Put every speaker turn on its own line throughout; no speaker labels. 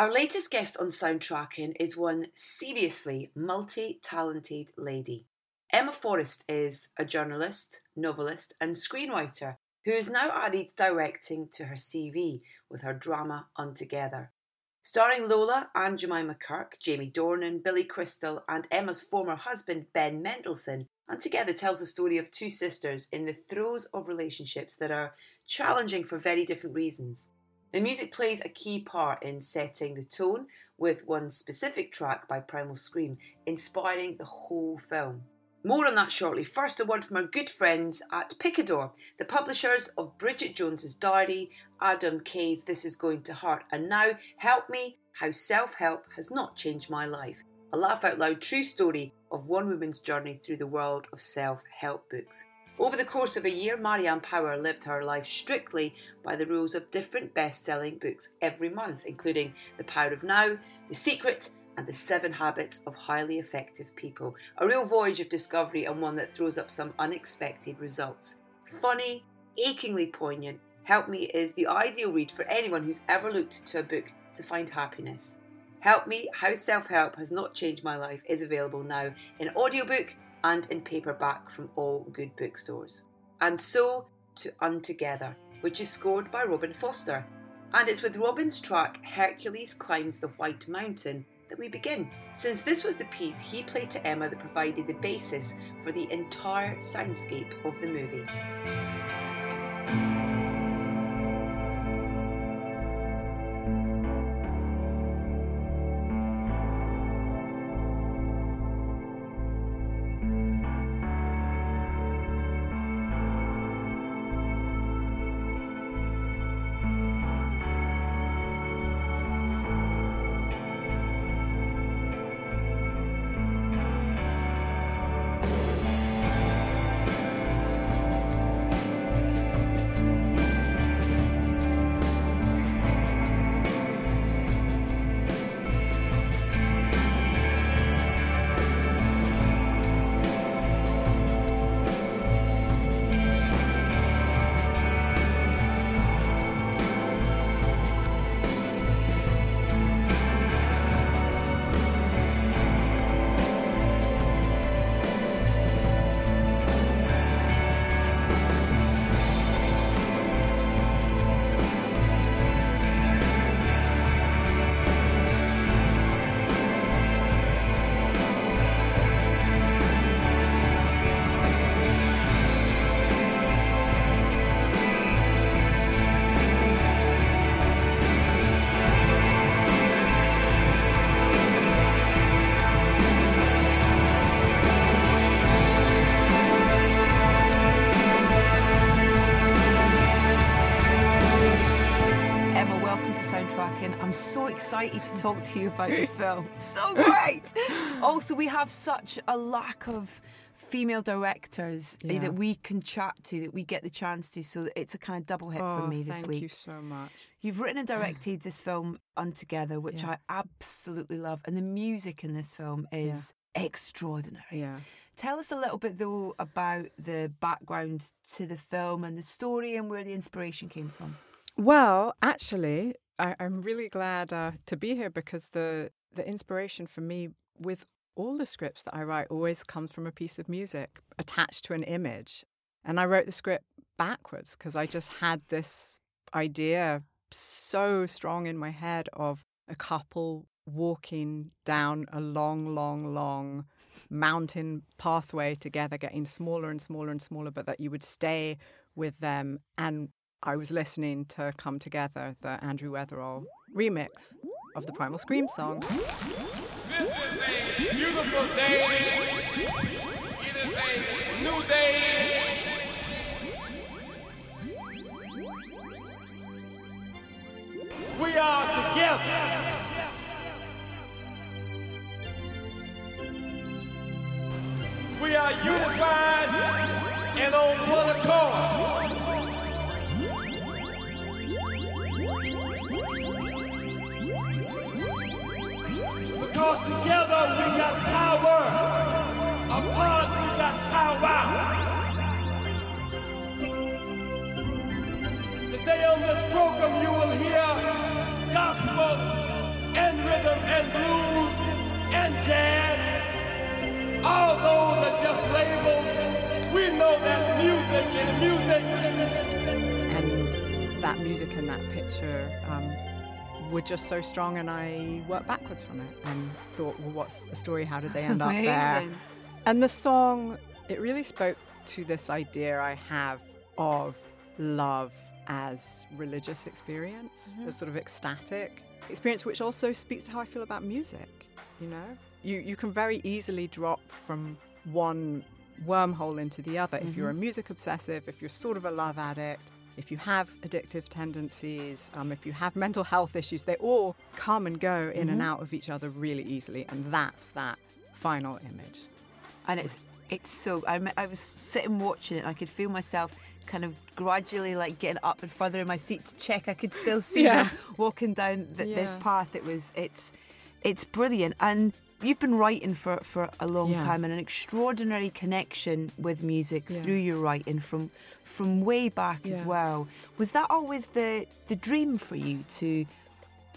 Our latest guest on Soundtracking is one seriously multi talented lady. Emma Forrest is a journalist, novelist, and screenwriter who has now added directing to her CV with her drama Untogether. Starring Lola and Jemima Kirke, Jamie Dornan, Billy Crystal, and Emma's former husband Ben Mendelsohn, Untogether tells the story of two sisters in the throes of relationships that are challenging for very different reasons. The music plays a key part in setting the tone, with one specific track by Primal Scream inspiring the whole film. More on that shortly. First, a word from our good friends at Picador, the publishers of Bridget Jones's Diary, Adam Kay's This Is Going to Hurt, and now Help Me How Self Help Has Not Changed My Life. A laugh out loud true story of one woman's journey through the world of self help books. Over the course of a year, Marianne Power lived her life strictly by the rules of different best selling books every month, including The Power of Now, The Secret, and The Seven Habits of Highly Effective People. A real voyage of discovery and one that throws up some unexpected results. Funny, achingly poignant, Help Me is the ideal read for anyone who's ever looked to a book to find happiness. Help Me How Self Help Has Not Changed My Life is available now in audiobook and in paperback from all good bookstores. And so to Untogether, which is scored by Robin Foster. And it's with Robin's track Hercules Climbs the White Mountain that we begin, since this was the piece he played to Emma that provided the basis for the entire soundscape of the movie. Excited to talk to you about this film. So great. also, we have such a lack of female directors eh, yeah. that we can chat to, that we get the chance to. So it's a kind of double hit
oh,
for me this week.
Thank you so much.
You've written and directed this film Untogether, which yeah. I absolutely love, and the music in this film is yeah. extraordinary.
Yeah.
Tell us a little bit though about the background to the film and the story and where the inspiration came from.
Well, actually, I, am really glad uh, to be here because the the inspiration for me with all the scripts that I write always comes from a piece of music attached to an image. And I wrote the script backwards because I just had this idea so strong in my head of a couple walking down a long, long, long mountain pathway together, getting smaller and smaller and smaller, but that you would stay with them and I was listening to Come Together, the Andrew Weatherall remix of the Primal Scream song.
This is a beautiful day. It is a new day. We are together. We are unified and on one accord. together we got power. Apart we got power. Today on this program you will hear gospel and rhythm and blues and jazz. All those are just labels. We know that music is music.
And that music and that picture. Um were just so strong, and I worked backwards from it and thought, well, what's the story? How did they end up there? And the song, it really spoke to this idea I have of love as religious experience, mm-hmm. a sort of ecstatic experience, which also speaks to how I feel about music. You know, you you can very easily drop from one wormhole into the other if you're a mm-hmm. music obsessive, if you're sort of a love addict. If you have addictive tendencies, um, if you have mental health issues, they all come and go in and out of each other really easily, and that's that final image.
and it's it's so I, I was sitting watching it and I could feel myself kind of gradually like getting up and further in my seat to check. I could still see
Yeah.
them walking down th- this path. It was it's it's brilliant. And you've been writing for for a long
Yeah.
time and an extraordinary connection with music
Yeah.
through your writing from from way back as well was that always the the dream for you to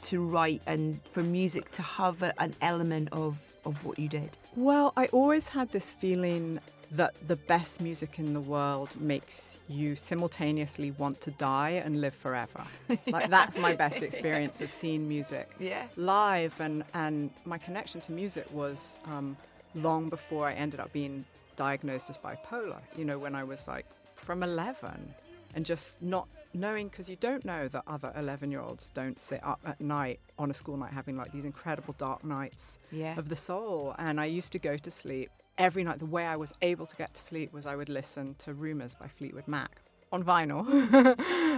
to write and for music to have a, an element of of what you did
Well, I always had this feeling that the best music in the world makes you simultaneously want to die and live forever. Like that's my best experience of seeing music
Yeah.
live, and and my connection to music was um, long before I ended up being diagnosed as bipolar. You know, when I was like from eleven, and just not knowing because you don't know that other eleven-year-olds don't sit up at night on a school night having like these incredible dark nights
Yeah.
of the soul. And I used to go to sleep every night. The way I was able to get to sleep was I would listen to Rumours by Fleetwood Mac on vinyl.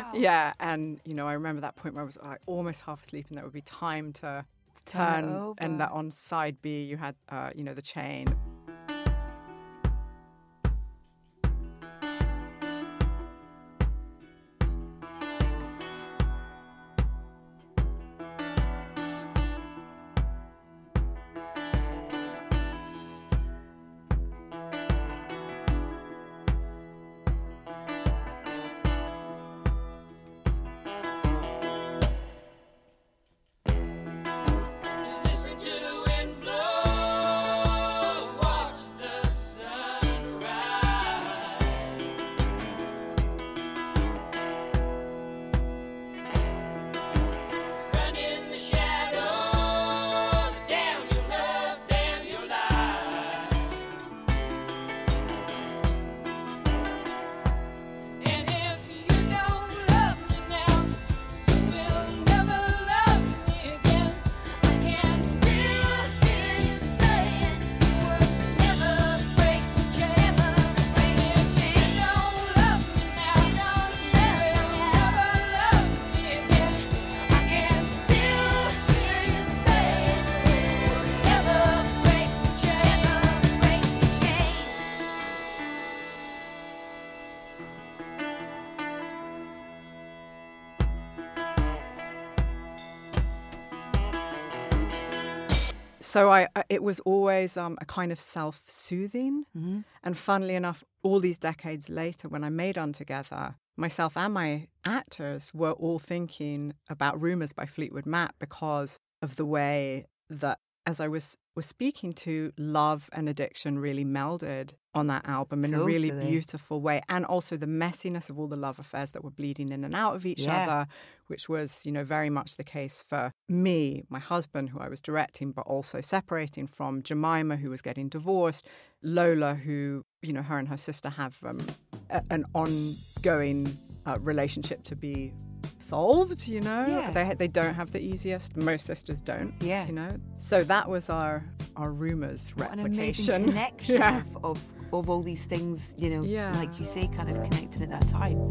yeah. And, you know, I remember that point where I was like almost half asleep and there would be time to
Turn
turn. And that on side B, you had, uh, you know, the chain. So I, it was always um, a kind of self-soothing, and funnily enough, all these decades later, when I made Untogether, myself and my actors were all thinking about "Rumors" by Fleetwood Mac because of the way that, as I was was speaking to, love and addiction really melded on that album in a really beautiful way, and also the messiness of all the love affairs that were bleeding in and out of each
Yeah.
other, which was, you know, very much the case for me, my husband, who I was directing, but also separating from Jemima, who was getting divorced, Lola, who, you know, her and her sister have um, a, an ongoing uh, relationship to be solved, you know?
Yeah.
They, they don't have the easiest. Most sisters don't.
Yeah.
You know? So that was our, our rumours
What an amazing connection
yeah.
of, of, of all these things, you know,
Yeah.
like you say, kind of connecting at that time.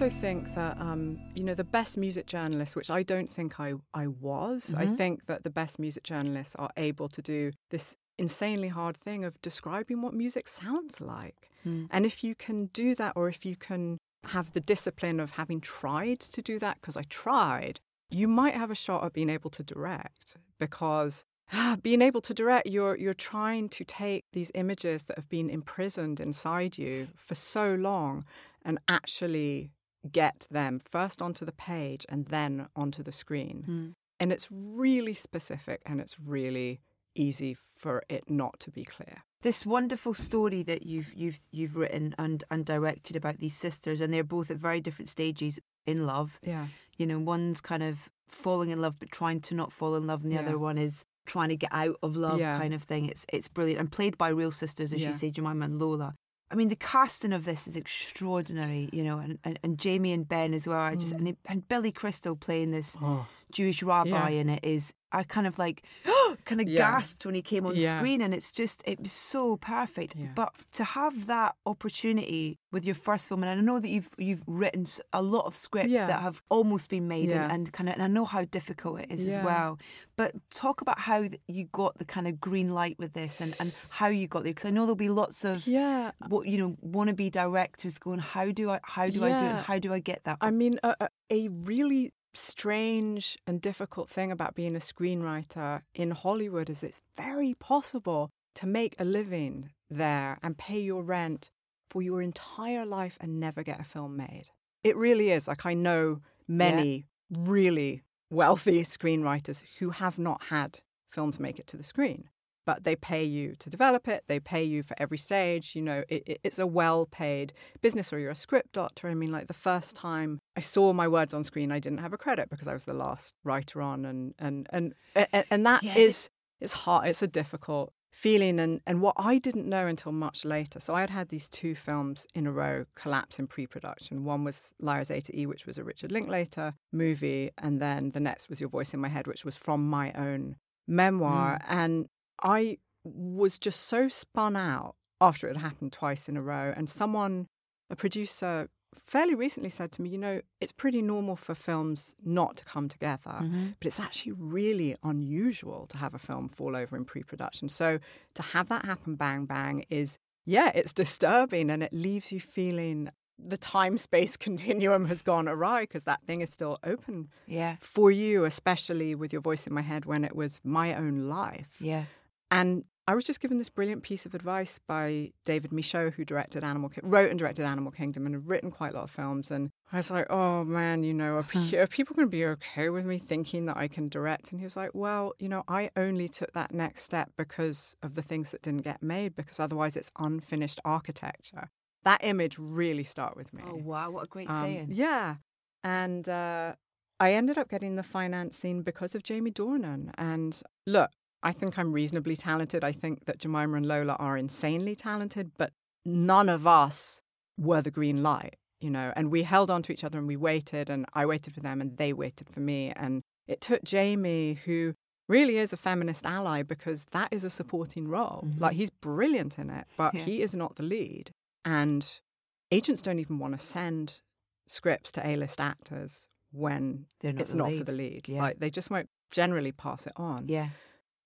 Also think that, um, you know, the best music journalists, which I don't think I, I was, I think that the best music journalists are able to do this insanely hard thing of describing what music sounds like. And if you can do that, or if you can have the discipline of having tried to do that, because I tried, you might have a shot at being able to direct because ah, being able to direct you're you're trying to take these images that have been imprisoned inside you for so long and actually get them first onto the page and then onto the screen hmm. and it's really specific and it's really easy for it not to be clear
This wonderful story that you've you've you've written and and directed about these sisters, and they're both at very different stages in love.
yeah
You know, one's kind of falling in love but trying to not fall in love, and the
Yeah.
other one is trying to get out of love,
Yeah.
kind of thing. It's it's brilliant and played by real sisters, as
Yeah.
you say, Jemima and Lola. I mean, the casting of this is extraordinary, you know, and, and, and Jamie and Ben as well. I just mm. and, it, and Billy Crystal playing this oh. Jewish rabbi.
Yeah.
in it is. I kind of like kind of
Yeah.
gasped when he came on
Yeah.
screen, and it's just it was so perfect.
Yeah.
But to have that opportunity with your first film, and I know that you've you've written a lot of scripts that have almost been made, and, and kind of, and I know how difficult it is as well. But talk about how you got the kind of green light with this, and, and how you got there, because I know there'll be lots of
yeah
what you know wannabe directors going, how do I how do I do it? And how do I get that?
I mean, a really strange and difficult thing about being a screenwriter in Hollywood is it's very possible to make a living there and pay your rent for your entire life and never get a film made. It really is. Like, I know many really wealthy screenwriters who have not had films make it to the screen. But they pay you to develop it. They pay you for every stage. You know, it, it- it's a well-paid business. Or you're a script doctor. I mean, like the first time I saw my words on screen, I didn't have a credit because I was the last writer on, and and and and, and that
Yeah.
is it's hard. It's a difficult feeling, and and what I didn't know until much later. So I had had these two films in a row collapse in pre-production. One was Liars A to E, which was a Richard Linklater movie, and then the next was Your Voice in My Head, which was from my own memoir, mm. and I was just so spun out after it had happened twice in a row. And someone, a producer, fairly recently said to me, you know, it's pretty normal for films not to come together, mm-hmm. but it's actually really unusual to have a film fall over in pre production. So to have that happen bang bang is, yeah, it's disturbing and it leaves you feeling the time space continuum has gone awry because that thing is still open
yeah,
for you, especially with your voice in my head when it was my own life.
yeah,
And I was just given this brilliant piece of advice by David Michôd, who directed Animal, wrote and directed Animal Kingdom, and had written quite a lot of films. And I was like, "Oh man, you know, are, pe- are people going to be okay with me thinking that I can direct?" And he was like, "Well, you know, I only took that next step because of the things that didn't get made, because otherwise it's unfinished architecture." That image really stuck with me.
Oh wow, what a great
Um,
saying.
Yeah. And uh, I ended up getting the financing because of Jamie Dornan. And look, I think I'm reasonably talented. I think that Jemima and Lola are insanely talented, but none of us were the green light, you know. And we held on to each other and we waited, and I waited for them and they waited for me. And it took Jamie, who really is a feminist ally, because that is a supporting role. Mm-hmm. Like he's brilliant in it, but
Yeah.
he is not the lead. And agents don't even want to send scripts to A-list actors when
They're not
it's not for the lead.
Yeah.
Like they just won't generally pass it on.
Yeah,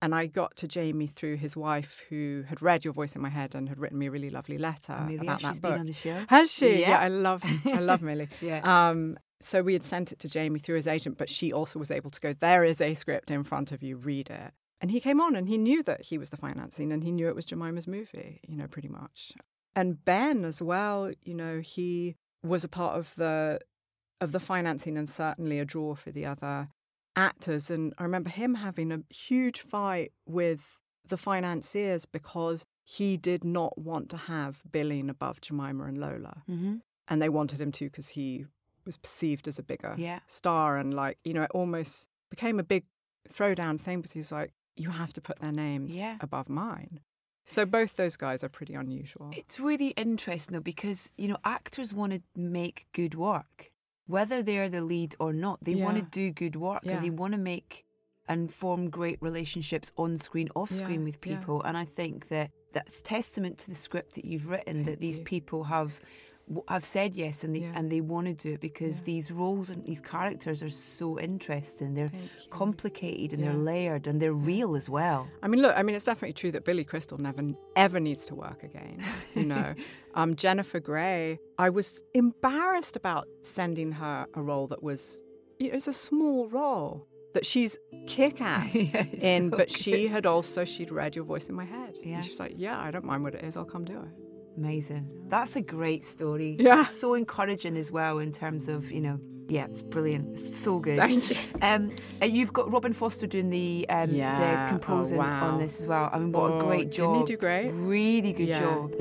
And I got to Jamie through his wife, who had read Your Voice in My Head and had written me a really lovely letter
Amelia,
about that
she's
book.
been on the show.
Has she?
Yeah.
Yeah, I love, I love Millie.
Yeah.
Um, so we had sent it to Jamie through his agent, but she also was able to go. There is a script in front of you. Read it. And he came on, and he knew that he was the financing, and he knew it was Jemima's movie. You know, pretty much. And Ben as well. You know, he was a part of the of the financing, and certainly a draw for the other actors. And I remember him having a huge fight with the financiers because he did not want to have billing above Jemima and Lola
Mm-hmm.
and they wanted him to because he was perceived as a bigger
Yeah.
star and like you know it almost became a big throwdown thing because he was like you have to put their names
Yeah.
above mine so both those guys are pretty unusual
It's really interesting though because you know actors want to make good work, whether they're the lead or not. They want to do good work
Yeah.
and they want to make and form great relationships on screen, off screen
Yeah,
with
yeah.
people. And I think that that's testament to the script that you've written
Thank
that these
you.
people have have said yes and they
Yeah.
and they want to do it because these roles and these characters are so interesting. They're complicated and they're layered and they're real as well.
I mean, look, I mean, it's definitely true that Billy Crystal never, ever needs to work again. You know, um, Jennifer Grey, I was embarrassed about sending her a role that was, you know, it's a small role that she's kick ass
Yeah,
in,
so
but she had also, she'd read your voice in my head.
Yeah.
And she's like, yeah, I don't mind what it is, I'll come do it.
Amazing. That's a great story.
Yeah.
So encouraging as well in terms of, you know, yeah, it's brilliant. It's so good.
Thank you.
Um, and you've got Robin Foster doing the um,
Yeah.
the
Oh,
composing
wow.
on this as well. I mean, what
Oh,
a great job!
didn't he do great?
Really good
Yeah.
job.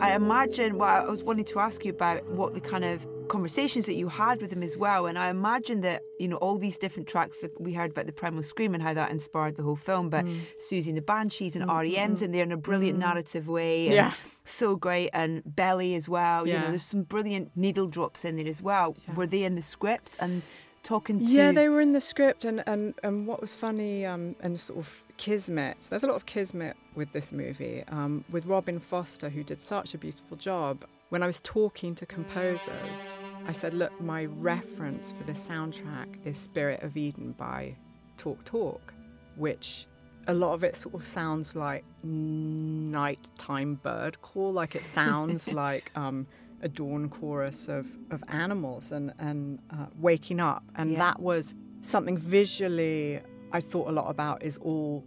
I, imagine, well, I was wanting to ask you about what the kind of conversations that you had with him as well. And I imagine that, you know, all these different tracks that we heard about the Primal Scream and how that inspired the whole film, but mm. Siouxsie and the Banshees and mm-hmm. REM's in there in a brilliant mm-hmm. narrative way. And
Yeah.
So great. And Belly as well. You know, there's some brilliant needle drops in there as well. Were they in the script? And talking to.
Yeah, they were in the script, and and, and what was funny um, and sort of kismet. There's a lot of kismet with this movie. Um, with Robin Foster, who did such a beautiful job. When I was talking to composers, I said, "Look, my reference for this soundtrack is Spirit of Eden by Talk Talk, which." A lot of it sort of sounds like nighttime bird call, like it sounds like um, a dawn chorus of, of animals and, and uh, waking up. And
Yeah.
that was something visually I thought a lot about is all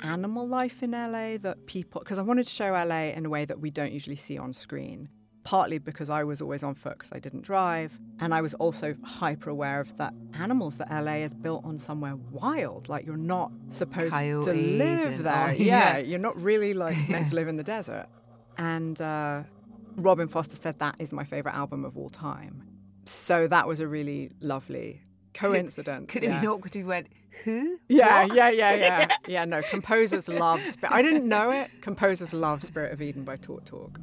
animal life in LA that people, because I wanted to show LA in a way that we don't usually see on screen. Partly because I was always on foot because I didn't drive. And I was also hyper aware of that animals that LA is built on somewhere wild. Like you're not supposed to live there. yeah,
yeah.
you're not really like meant to live in the desert. And uh, Robin Foster said that is my favorite album of all time. So that was a really lovely coincidence.
Could it
yeah.
be awkward if you went, who?
Yeah,
What?
yeah, yeah, yeah. Yeah, no, composers love Spirit. I didn't know it. Composers love Spirit of Eden by Talk Talk.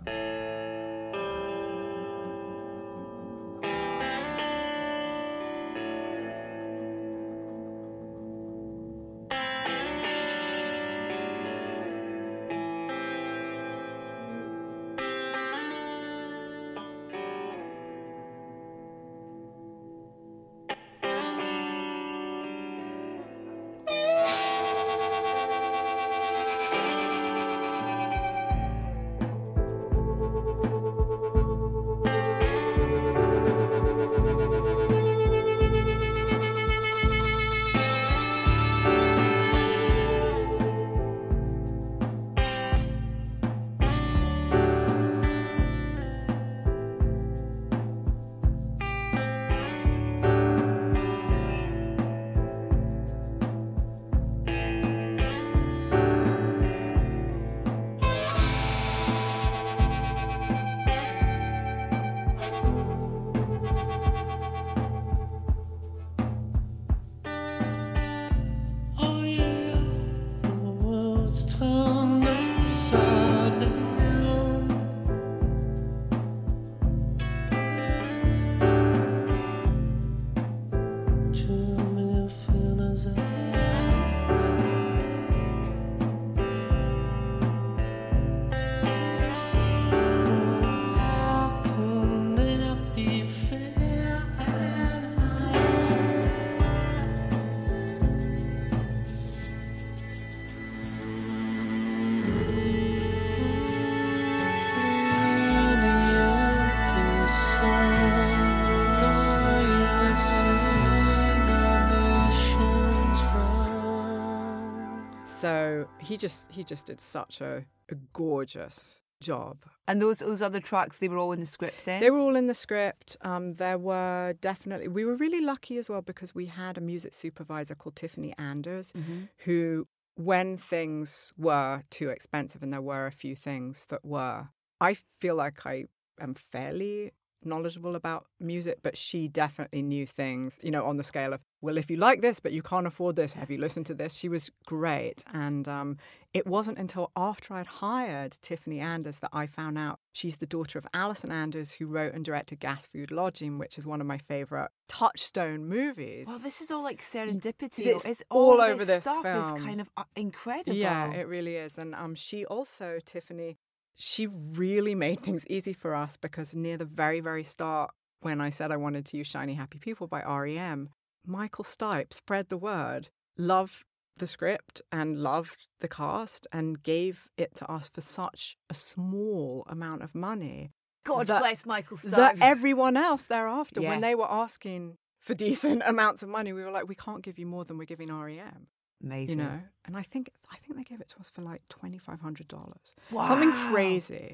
He just he just did such a, a gorgeous job.
And those those other tracks, they were all in the script then.
They were all in the script. Um, there were definitely we were really lucky as well because we had a music supervisor called Tiffany Anders, who, when things were too expensive, and there were a few things that were, I feel like I am fairly knowledgeable about music, but she definitely knew things, you know, on the scale of, well, if you like this, but you can't afford this, have you listened to this? She was great. And um, it wasn't until after I'd hired Tiffany Anders that I found out she's the daughter of Allison Anders, who wrote and directed Gas Food Lodging, which is one of my favorite touchstone movies.
well, this is all like serendipity.
It's
It's,
all
all,
over
this
this
stuff
film.
is kind of uh, incredible.
Yeah, it really is. And um, she also, Tiffany, she really made things easy for us because near the very, very start, when I said I wanted to use Shiny Happy People by REM, Michael Stipe spread the word, loved the script and loved the cast and gave it to us for such a small amount of money.
God
that-
bless Michael Stipe.
That everyone else thereafter,
Yeah.
when they were asking for decent amounts of money, we were like, we can't give you more than we're giving REM
Amazing.
you know? And i think i think they gave it to us for like $2500 something crazy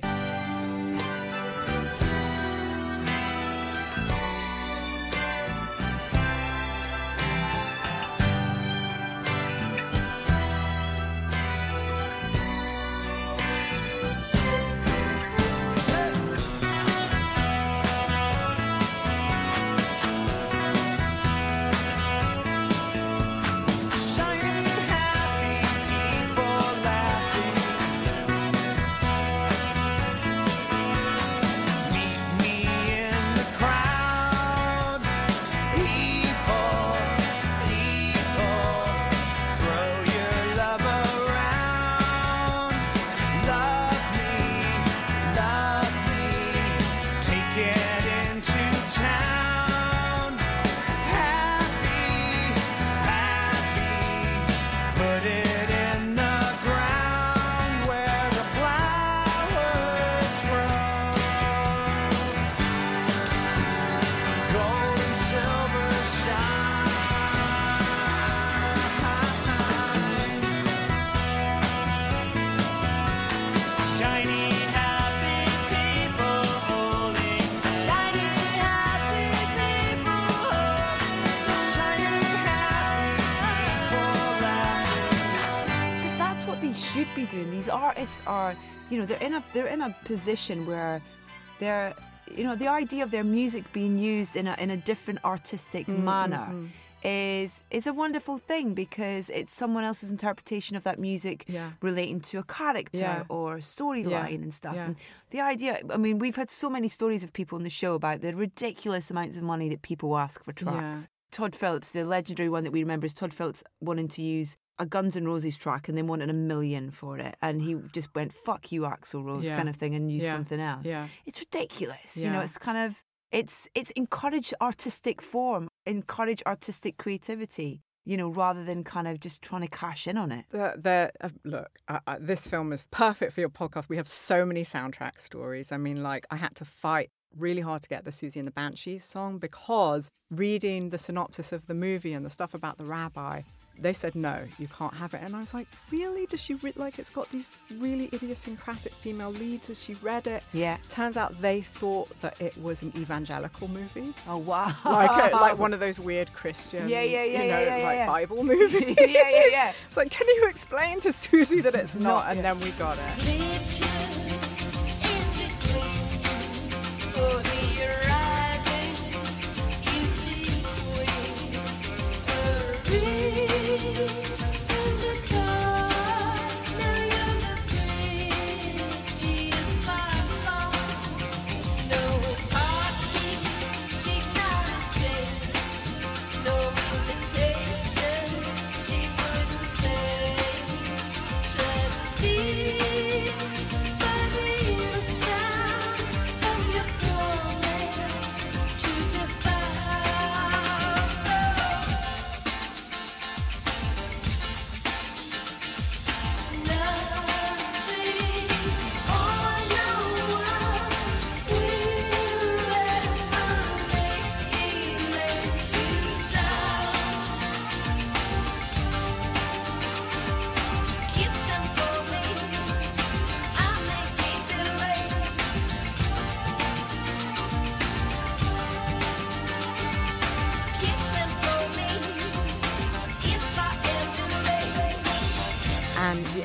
artists are, you know, they're in a they're in a position where they're, you know, the idea of their music being used in a in a different artistic
Mm,
manner is is a wonderful thing because it's someone else's interpretation of that music
Yeah.
relating to a character
Yeah.
or storyline
Yeah.
and stuff. And the idea, I mean, we've had so many stories of people in the show about the ridiculous amounts of money that people ask for tracks. Todd Phillips, the legendary one that we remember is Todd Phillips wanting to use a Guns N' Roses track and then wanted a million for it. And he just went, fuck you, Axl Rose,
Yeah.
kind of thing, and used
Yeah.
something else.
Yeah.
It's ridiculous. You know, it's kind of, it's, it's encourage artistic form, encourage artistic creativity, you know, rather than kind of just trying to cash in on it.
the, the, uh, look, uh, uh, this film is perfect for your podcast. We have so many soundtrack stories. I mean, like, I had to fight really hard to get the Siouxsie and the Banshees song because reading the synopsis of the movie and the stuff about the rabbi, they said no, you can't have it. And I was like, really? Does she re- like? It's got these really idiosyncratic female leads. As she read it,
Yeah.
Turns out they thought that it was an evangelical movie,
Oh, wow.
like a, like one of those weird Christian,
Yeah, yeah, yeah,
you know,
yeah, yeah,
like
yeah.
Bible movies.
yeah, yeah, yeah.
It's like, can you explain to Siouxsie that it's not?
Not
and
yet.
then we got it.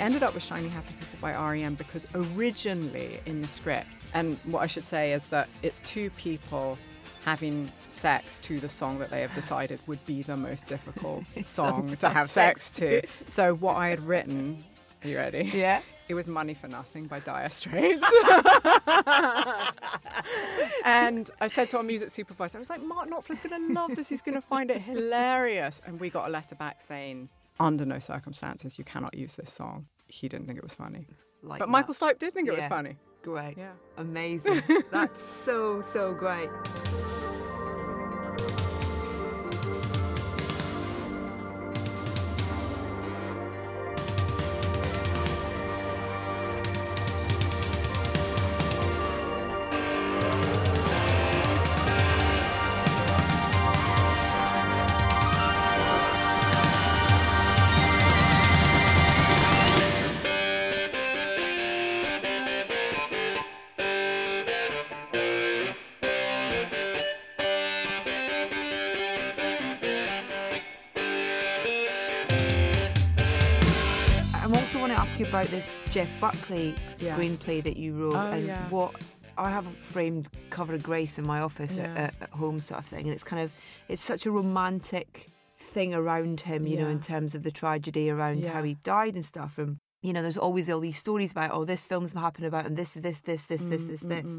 Ended up with Shiny Happy People by REM because originally in the script, and what I should say is that it's two people having sex to the song that they have decided would be the most difficult song
to have sex
to. So what I had written, are you ready?
Yeah.
It was Money for Nothing by Dire Straits. and I said to our music supervisor, I was like, Mark Knopfler's going to love this. He's going to find it hilarious. And we got a letter back saying, under no circumstances, you cannot use this song. He didn't think it was funny.
Like
But
that.
Michael Stipe did think it was
Yeah.
funny.
Great.
Yeah.
Amazing. That's so, so great. Ask you about this Jeff Buckley
Yeah.
screenplay that you wrote
Oh,
and
yeah.
what I have a framed cover of Grace in my office at,
Yeah.
at, at home sort of thing and it's kind of it's such a romantic thing around him you know in terms of the tragedy around how he died and stuff and you know there's always all these stories about oh this film's happened about and this is this this this this
Mm,
this this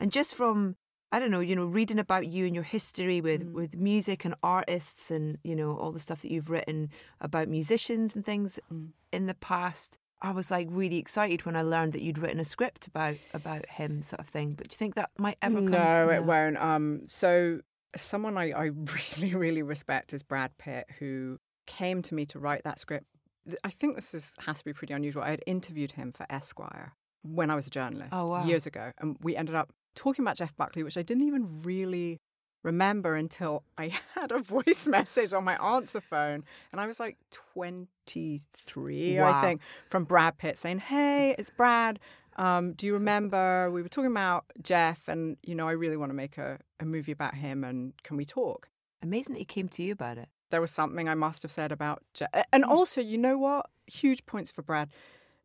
and just from I don't know, you know, reading about you and your history with,
Mm.
with music and artists and, you know, all the stuff that you've written about musicians and things
Mm.
in the past, I was like really excited when I learned that you'd written a script about about him sort of thing. But do you think that might ever come
no, it won't. Um, so someone I, I really, really respect is Brad Pitt, who came to me to write that script. I think this is, has to be pretty unusual. I had interviewed him for Esquire when I was a journalist
Oh, wow.
years ago, and we ended up talking about Jeff Buckley, which I didn't even really remember until I had a voice message on my answer phone, and I was like 23,
Wow.
I think, from Brad Pitt saying, "Hey, it's Brad." Um, do you remember we were talking about Jeff and you know I really want to make a, a movie about him and can we talk?
Amazing that he came to you about it.
There was something I must have said about Jeff. And also, you know what? Huge points for Brad.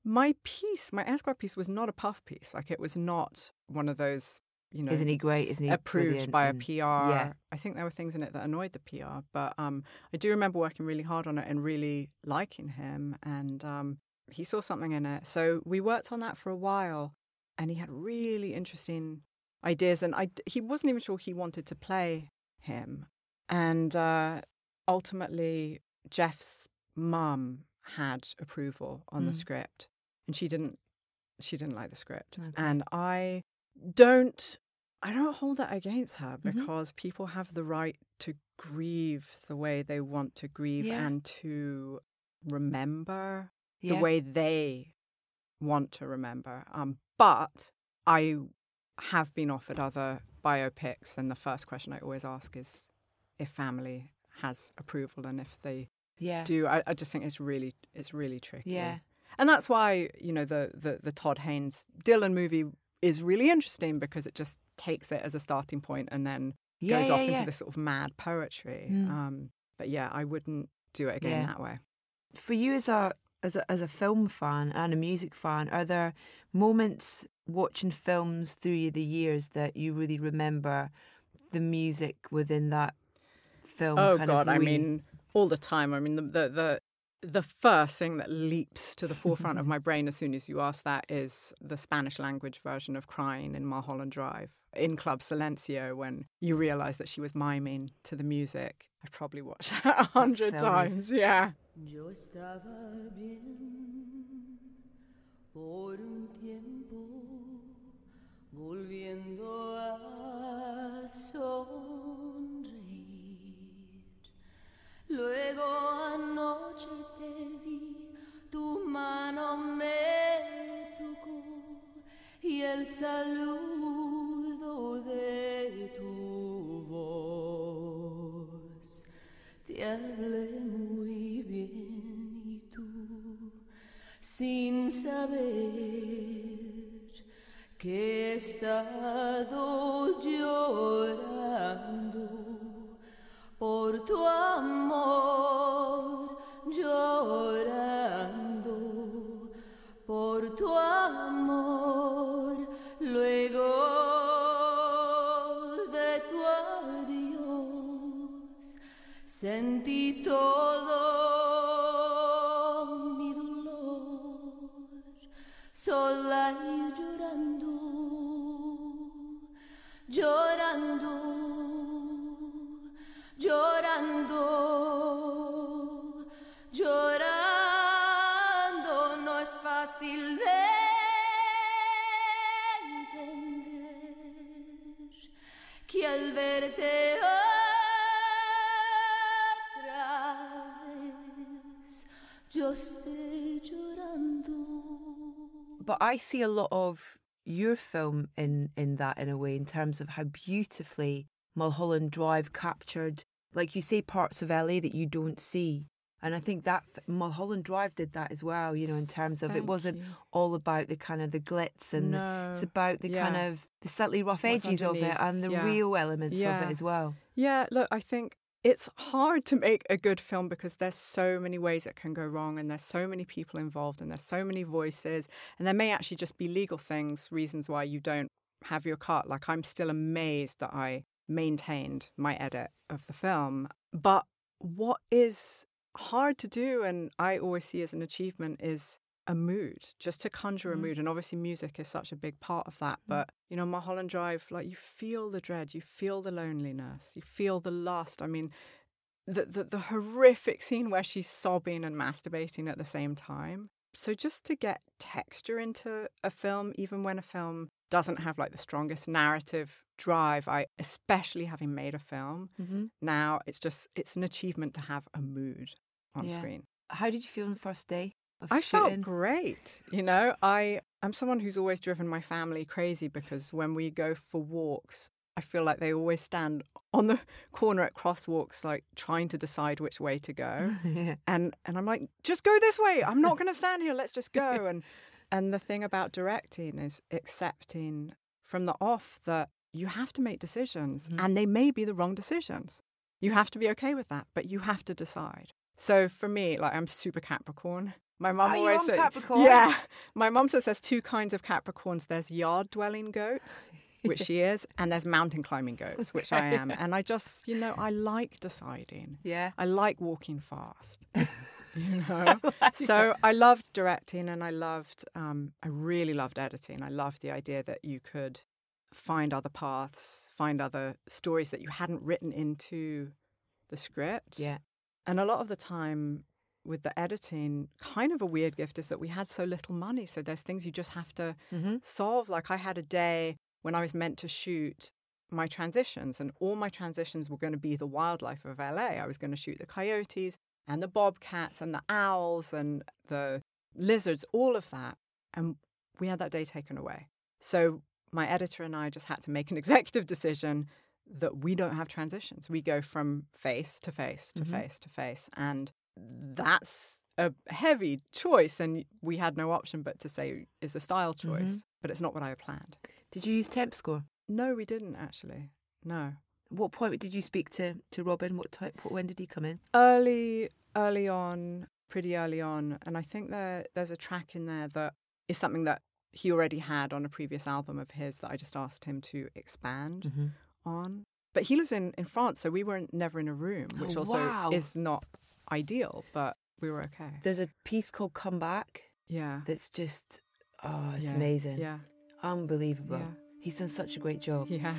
My piece, my Esquire piece was not a puff piece. Like it was not one of those, you know,
Isn't he great? Isn't he
approved
brilliant?
by a PR.
Yeah.
I think there were things in it that annoyed the PR, but um, I do remember working really hard on it and really liking him, and um, he saw something in it. So we worked on that for a while, and he had really interesting ideas, and I he wasn't even sure he wanted to play him, and uh, ultimately Jeff's mum had approval on the
Mm.
script, and she didn't she didn't like the script,
Okay.
and I don't I don't hold that against her
Mhm.
because people have the right to grieve the way they want to grieve
Yeah.
and to remember
Yeah.
the way they want to remember. Um, but I have been offered other biopics, and the first question I always ask is if family has approval and if they
Yeah.
do. I, I just think it's really it's really tricky.
Yeah.
And that's why, you know, the, the, the Todd Haynes Dylan movie is really interesting because it just takes it as a starting point and then
Yeah,
goes
yeah,
off
yeah.
into this sort of mad poetry.
Mm.
Um, but yeah, I wouldn't do it again that way.
for you as a as a as a film fan and a music fan, are there moments watching films through the years that you really remember the music within that film?
Oh
kind
God, I mean, all the time. I mean, the, the the the first thing that leaps to the forefront of my brain as soon as you ask that is the Spanish language version of "Crying" in Mulholland Drive in Club Silencio when you realise that she was miming to the music. I've probably watched that a hundred times. Yeah.
Luego anoche te vi, tu mano me tocó y el saludo de tu voz. Te hablé muy bien y tú, sin saber que he estado llorando por tu amor llorando, por tu amor luego de tu adiós
But I see a lot of your film in in that in a way in terms of how beautifully Mulholland Drive captured, like you say, parts of LA that you don't see. And I think that Mulholland Drive did that as well, you know, in terms of it wasn't
you.
all about the kind of the glitz and the, it's about the kind of the slightly rough
What's
edges of it and the
yeah.
real elements of it as well.
Yeah, look, I think it's hard to make a good film because there's so many ways it can go wrong and there's so many people involved and there's so many voices and there may actually just be legal things, reasons why you don't have your cut. Like I'm still amazed that I maintained my edit of the film. But what is hard to do and I always see as an achievement is a mood, just to conjure a mood. And obviously, music is such a big part of that. But, you know, Mulholland Drive, like you feel the dread, you feel the loneliness, you feel the lust. I mean, the, the, the horrific scene where she's sobbing and masturbating at the same time. So, just to get texture into a film, even when a film doesn't have like the strongest narrative drive, I, especially having made a film,
Mm-hmm.
now it's just, it's an achievement to have a mood on
Yeah.
screen.
How did you feel on the first day
I felt great. You know, I I'm someone who's always driven my family crazy because when we go for walks, I feel like they always stand on the corner at crosswalks, like trying to decide which way to go.
yeah.
and and I'm like, just go this way. I'm not going to stand here. Let's just go. And and the thing about directing is accepting from the off that you have to make decisions, mm-hmm. and they may be the wrong decisions. You have to be okay with that, but you have to decide. So for me, like I'm super Capricorn. My mum
you
always says,
Capricorn?
yeah. My mum says there's two kinds of Capricorns. There's yard dwelling goats, which she is, and there's mountain climbing goats, which I am. And I just, you know, I like deciding.
Yeah.
I like walking fast. you know. so I loved directing, and I loved, um, I really loved editing. I loved the idea that you could find other paths, find other stories that you hadn't written into the script.
Yeah.
And a lot of the time with the editing, kind of a weird gift is that we had so little money. So there's things you just have to
Mhm.
solve. Like I had a day when I was meant to shoot my transitions, and all my transitions were going to be the wildlife of LA. I was going to shoot the coyotes and the bobcats and the owls and the lizards, all of that. And we had that day taken away. So my editor and I just had to make an executive decision that we don't have transitions. We go from face to face to face to face. And that's a heavy choice. And we had no option but to say it's a style choice, but it's not what I had planned.
Did you use temp score?
No, we didn't actually. No.
What point did you speak to, to Robin? What type? When did he come in?
Early, early on, pretty early on. And I think there there's a track in there that is something that he already had on a previous album of his that I just asked him to expand
Mm-hmm.
on. But he lives in, in France, so we were never in a room, which
Oh,
also
wow.
is not ideal, but we were okay.
There's a piece called "Come Back"
Yeah.
that's just oh, it's
yeah,
amazing,
Yeah.
unbelievable.
Yeah.
He's done such a great job.
He had.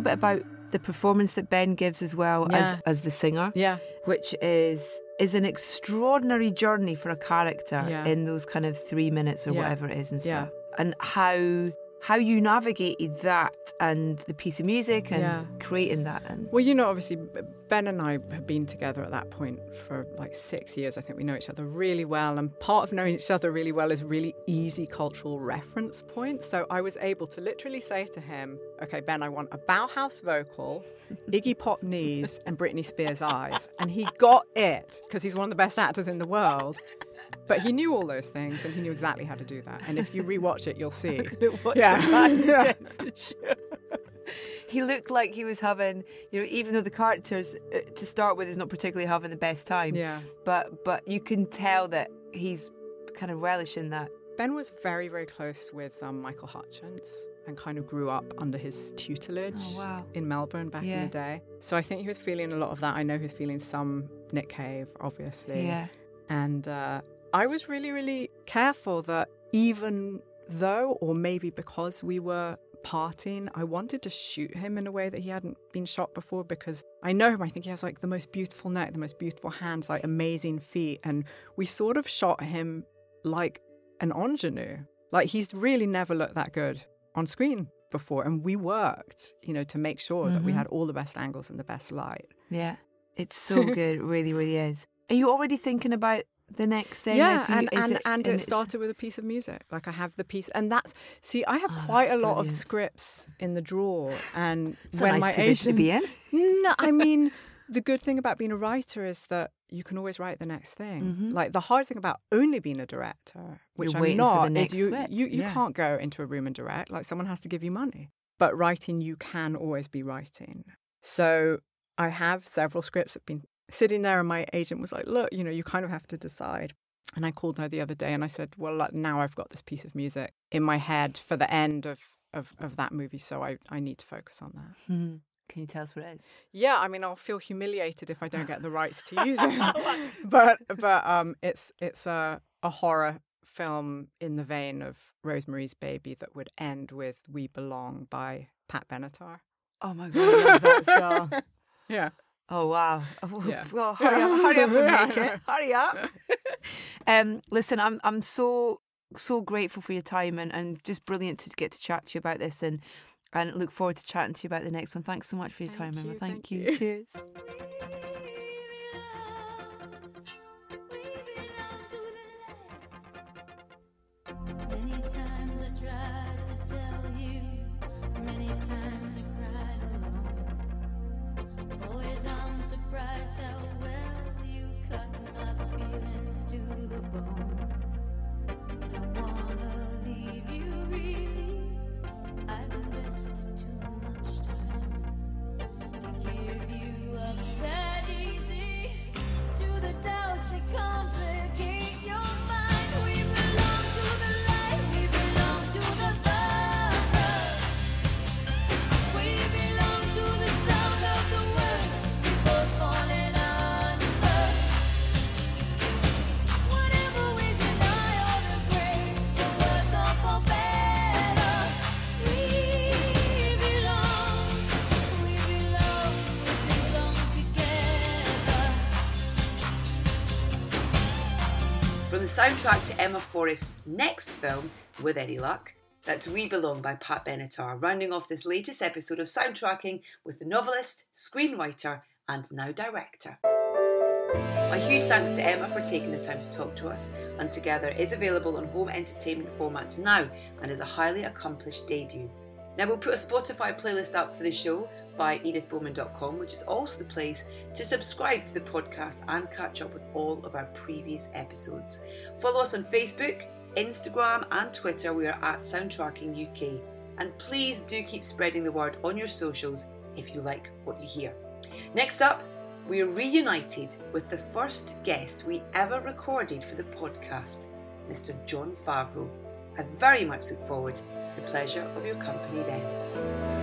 Little bit about the performance that Ben gives as well as
Yeah.
as the singer?
Yeah.
which is is an extraordinary journey for a character
Yeah.
in those kind of three minutes or
Yeah.
whatever it is and stuff. And how how you navigated that and the piece of music and creating that and
Well, you know, obviously, Ben and I have been together at that point for like six years. I think we know each other really well. And part of knowing each other really well is really easy cultural reference points. So I was able to literally say to him, okay, Ben, I want a Bauhaus vocal, Iggy Pop knees, and Britney Spears eyes. And he got it because he's one of the best actors in the world. But he knew all those things and he knew exactly how to do that. And if you rewatch it, you'll see. Yeah. Yeah.
sure. He looked like he was having, you know, even though the characters uh, to start with is not particularly having the best time.
Yeah.
But but you can tell that he's kind of relishing that.
Ben was very, very close with um, Michael Hutchence and kind of grew up under his tutelage
Oh, wow.
in Melbourne back in the day. So I think he was feeling a lot of that. I know he was feeling some Nick Cave, obviously.
Yeah.
And uh, I was really, really careful that even though, or maybe because we were parting, I wanted to shoot him in a way that he hadn't been shot before because I know him. I think he has like the most beautiful neck, the most beautiful hands, like amazing feet. And we sort of shot him like an ingenue. Like he's really never looked that good on screen before. And we worked, you know, to make sure that we
Mhm.
had all the best angles and the best light.
Yeah. It's so good. It really, really is. Are you already thinking about the next thing?
yeah,
you-
and and, and it started with a piece of music. Like I have the piece, and that's see, I have
Oh,
quite a lot of scripts in the drawer, and
It's a
when
nice
my
position
agent,
to be in.
no, I mean. The good thing about being a writer is that you can always write the next thing.
Mhm.
Like the hard thing about only being a director, which
You're
I'm
waiting for the
not, is you you, you
Yeah.
can't go into a room and direct. Like someone has to give you money. But writing, you can always be writing. So I have several scripts that have been sitting there, and my agent was like, "Look, you know, you kind of have to decide." And I called her the other day and I said, Well, like, now I've got this piece of music in my head for the end of, of, of that movie, so I, I need to focus on that.
Mhm. Can you tell us what it is?
Yeah, I mean, I'll feel humiliated if I don't get the rights to use it. but but um, it's it's a, a horror film in the vein of Rosemary's Baby that would end with We Belong by Pat Benatar.
Oh my god, I love that song.
Yeah.
Oh wow! Oh,
Yeah.
Well, hurry up, hurry up and make it. Hurry up. um, listen, I'm I'm so so grateful for your time and, and just brilliant to get to chat to you about this and and look forward to chatting to you about the next one. Thanks so much for your
Thank
time, Emma. Thank,
thank
you.
you.
Cheers.
Many times I tried to tell you, many times I cried alone. Always I'm surprised how well you cut my feelings to the bone. Don't wanna leave you really. I've invested too much time
soundtrack to Emma Forrest's next film, with any luck, that's We Belong by Pat Benatar, rounding off this latest episode of Soundtracking with the novelist, screenwriter, and now director. A huge thanks to Emma for taking the time to talk to us, Untogether is available on home entertainment formats now and is a highly accomplished debut. Now, we'll put a Spotify playlist up for the show via edithbowman.com, which is also the place to subscribe to the podcast and catch up with all of our previous episodes. Follow us on Facebook, Instagram, and Twitter. We are at Soundtracking UK. And please do keep spreading the word on your socials if you like what you hear. Next up, we are reunited with the first guest we ever recorded for the podcast, Mr. Jon Favreau. I very much look forward to the pleasure of your company then.